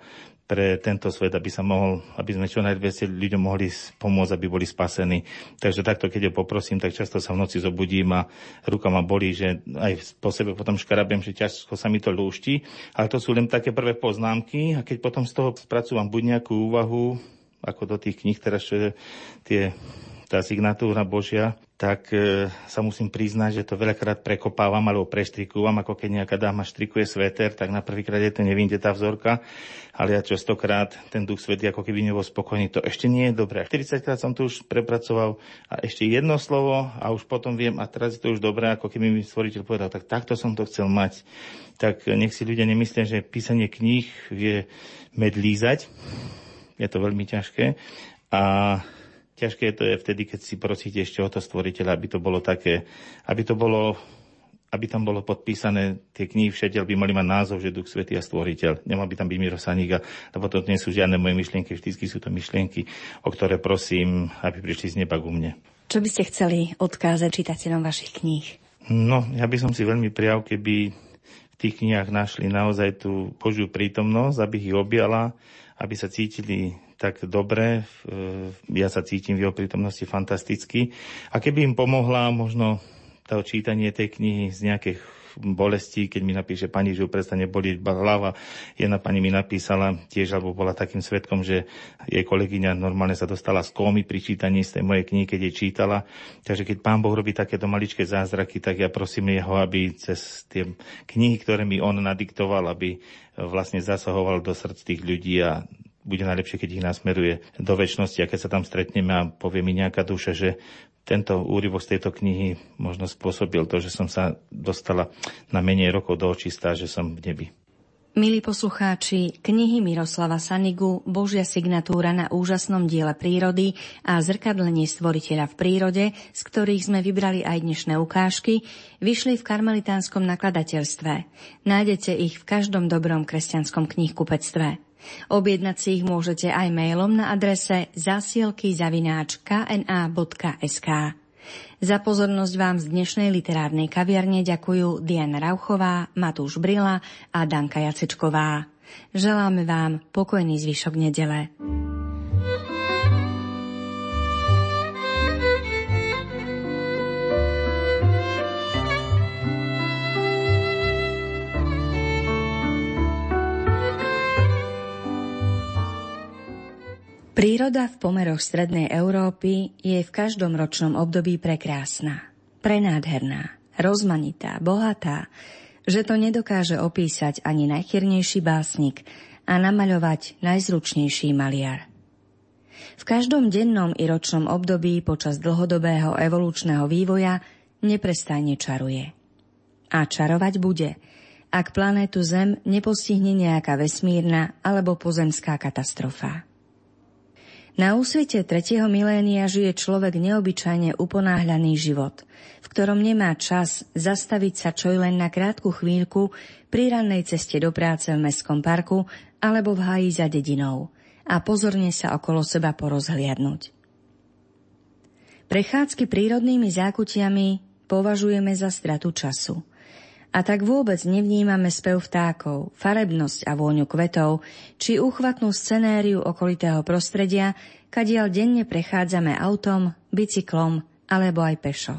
[SPEAKER 2] pre tento svet, aby sa mohol, aby sme čo najviac ľuďom mohli pomôcť, aby boli spasení. Takže takto, keď ho poprosím, tak často sa v noci zobudím a ruka ma bolí, že aj po sebe potom škarabiem, že ťažko sa mi to lúšti. Ale to sú len také prvé poznámky a keď potom z toho spracúvam buď nejakú úvahu, ako do tých kníh teraz, čo tie tá signatúra Božia, tak e, sa musím priznať, že to veľakrát prekopávam alebo preštrikujem, ako keď nejaká dáma štrikuje sveter, tak na prvýkrát je to nevíde tá vzorka, ale ja častokrát ten duch svety ako keby nebol spokojný. To ešte nie je dobré. 40 krát som to už prepracoval a ešte jedno slovo a už potom viem a teraz je to už dobré, ako keby mi stvoriteľ povedal, tak takto som to chcel mať. Tak nech si ľudia nemyslia, že písanie kníh je medlízať. Je to veľmi ťažké. A ťažké to je vtedy, keď si prosíte ešte o to stvoriteľa, aby to bolo také, aby to bolo aby tam bolo podpísané tie knihy všetci, by mali mať názov, že Duch Svetý a Stvoriteľ. Nemal by tam byť Miro Saníka, lebo to nie sú žiadne moje myšlienky, vždy sú to myšlienky, o ktoré prosím, aby prišli z neba ku mne.
[SPEAKER 1] Čo by ste chceli odkázať čitateľom vašich kníh?
[SPEAKER 2] No, ja by som si veľmi prijal, keby v tých knihách našli naozaj tú Božiu prítomnosť, aby ich objala, aby sa cítili tak dobre. Ja sa cítim v jeho prítomnosti fantasticky. A keby im pomohla možno to čítanie tej knihy z nejakých bolesti, keď mi napíše pani, že ju prestane boliť hlava. Jedna pani mi napísala tiež, alebo bola takým svetkom, že jej kolegyňa normálne sa dostala z kómy pri čítaní z tej mojej knihy, keď jej čítala. Takže keď pán Boh robí takéto maličké zázraky, tak ja prosím jeho, aby cez tie knihy, ktoré mi on nadiktoval, aby vlastne zasahoval do srdc tých ľudí a bude najlepšie, keď ich nasmeruje do väčšnosti a keď sa tam stretneme a povie mi nejaká duša, že tento úryvok z tejto knihy možno spôsobil to, že som sa dostala na menej rokov do očistá, že som v nebi.
[SPEAKER 1] Milí poslucháči, knihy Miroslava Sanigu, Božia signatúra na úžasnom diele prírody a zrkadlenie stvoriteľa v prírode, z ktorých sme vybrali aj dnešné ukážky, vyšli v karmelitánskom nakladateľstve. Nájdete ich v každom dobrom kresťanskom knihkupectve. Objednať si ich môžete aj mailom na adrese zasielky zavináč kna.sk. Za pozornosť vám z dnešnej literárnej kaviarne ďakujú Diana Rauchová, Matúš Brila a Danka Jacečková. Želáme vám pokojný zvyšok nedele. Príroda v pomeroch Strednej Európy je v každom ročnom období prekrásna, prenádherná, rozmanitá, bohatá, že to nedokáže opísať ani najchyrnejší básnik a namaľovať najzručnejší maliar. V každom dennom i ročnom období počas dlhodobého evolučného vývoja neprestajne čaruje. A čarovať bude, ak planétu Zem nepostihne nejaká vesmírna alebo pozemská katastrofa. Na úsvite tretieho milénia žije človek neobyčajne uponáhľaný život, v ktorom nemá čas zastaviť sa čo len na krátku chvíľku pri rannej ceste do práce v mestskom parku alebo v háji za dedinou a pozorne sa okolo seba porozhliadnúť. Prechádzky prírodnými zákutiami považujeme za stratu času – a tak vôbec nevnímame spev vtákov, farebnosť a vôňu kvetov, či úchvatnú scenériu okolitého prostredia, kadiaľ denne prechádzame autom, bicyklom alebo aj pešo.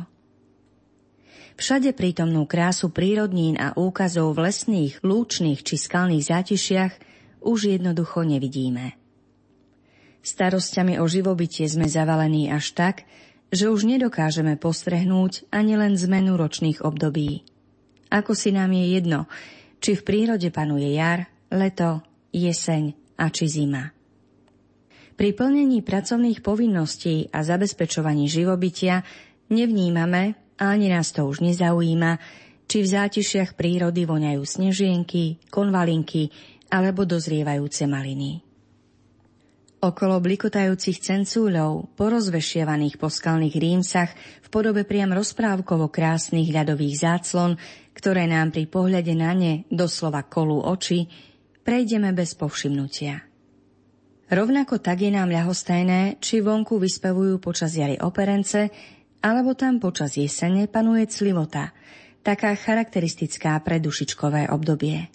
[SPEAKER 1] Všade prítomnú krásu prírodnín a úkazov v lesných, lúčných či skalných zátišiach už jednoducho nevidíme. Starosťami o živobytie sme zavalení až tak, že už nedokážeme postrehnúť ani len zmenu ročných období. Ako si nám je jedno, či v prírode panuje jar, leto, jeseň a či zima. Pri plnení pracovných povinností a zabezpečovaní živobytia nevnímame, ani nás to už nezaujíma, či v zátišiach prírody voňajú snežienky, konvalinky alebo dozrievajúce maliny. Okolo blikotajúcich cencúľov, porozvešiavaných po skalných rímsach v podobe priam rozprávkovo krásnych ľadových záclon, ktoré nám pri pohľade na ne doslova kolú oči, prejdeme bez povšimnutia. Rovnako tak je nám ľahostajné, či vonku vyspevujú počas jary operence, alebo tam počas jesene panuje clivota, taká charakteristická pre dušičkové obdobie.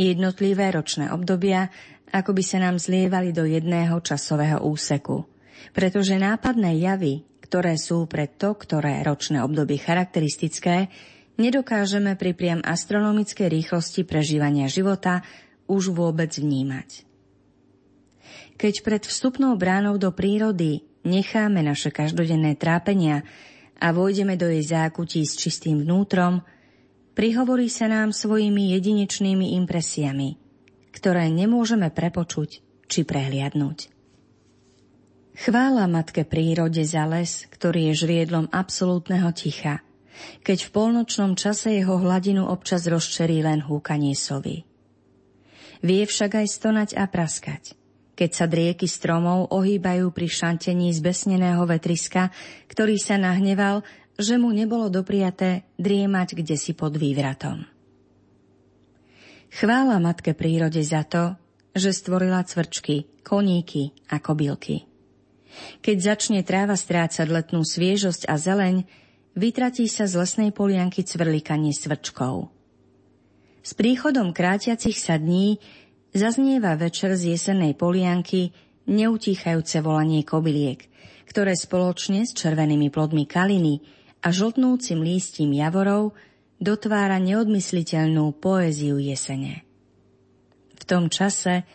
[SPEAKER 1] Jednotlivé ročné obdobia ako by sa nám zlievali do jedného časového úseku, pretože nápadné javy, ktoré sú pre to, ktoré ročné obdobie charakteristické, nedokážeme pri priam astronomickej rýchlosti prežívania života už vôbec vnímať. Keď pred vstupnou bránou do prírody necháme naše každodenné trápenia a vojdeme do jej zákutí s čistým vnútrom, prihovorí sa nám svojimi jedinečnými impresiami, ktoré nemôžeme prepočuť či prehliadnúť. Chvála matke prírode za les, ktorý je žriedlom absolútneho ticha, keď v polnočnom čase jeho hladinu občas rozčerí len húkanie sovy. Vie však aj stonať a praskať, keď sa drieky stromov ohýbajú pri šantení zbesneného vetriska, ktorý sa nahneval, že mu nebolo dopriaté driemať kde si pod vývratom. Chvála matke prírode za to, že stvorila cvrčky, koníky a kobylky. Keď začne tráva strácať letnú sviežosť a zeleň, vytratí sa z lesnej polianky cvrlikanie svrčkov. S príchodom krátiacich sa dní Zaznieva večer z jesennej polianky neutíchajúce volanie kobyliek, ktoré spoločne s červenými plodmi kaliny a žltnúcim lístím javorov dotvára neodmysliteľnú poéziu jesene. V tom čase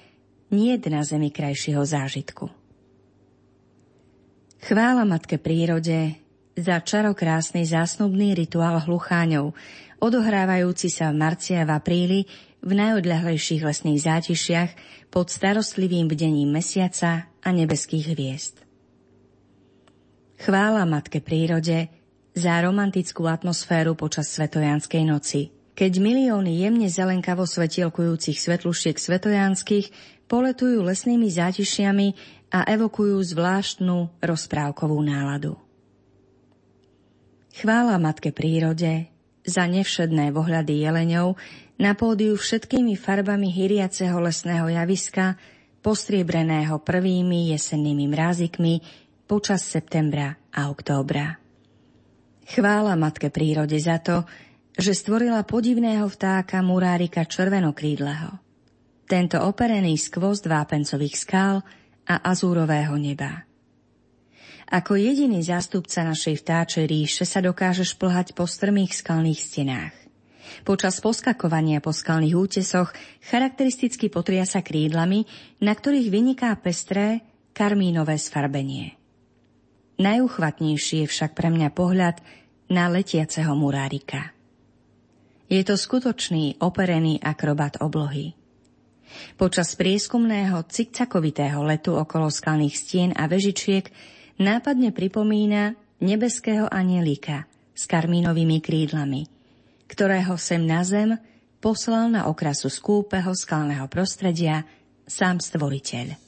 [SPEAKER 1] nie na zemi krajšieho zážitku. Chvála Matke prírode za čarokrásny zásnubný rituál hlucháňov, odohrávajúci sa v marci a v apríli v najodľahlejších lesných zátišiach pod starostlivým bdením mesiaca a nebeských hviezd. Chvála Matke prírode za romantickú atmosféru počas svetojanskej noci, keď milióny jemne zelenkavo svetielkujúcich svetlušiek svetojanských poletujú lesnými zátišiami a evokujú zvláštnu rozprávkovú náladu. Chvála Matke prírode za nevšedné vohľady jeleňov na pódiu všetkými farbami hyriaceho lesného javiska, postriebreného prvými jesennými mrázikmi počas septembra a októbra. Chvála Matke prírode za to, že stvorila podivného vtáka murárika červenokrídleho. Tento operený skvost vápencových skál a azúrového neba. Ako jediný zástupca našej vtáčej ríše sa dokáže šplhať po strmých skalných stenách. Počas poskakovania po skalných útesoch charakteristicky potriasa krídlami, na ktorých vyniká pestré karmínové sfarbenie. Najuchvatnejší je však pre mňa pohľad na letiaceho murárika. Je to skutočný operený akrobat oblohy. Počas prieskumného cikcakovitého letu okolo skalných stien a vežičiek nápadne pripomína nebeského anielika s karmínovými krídlami, ktorého sem na zem poslal na okrasu skúpeho skalného prostredia sám stvoriteľ.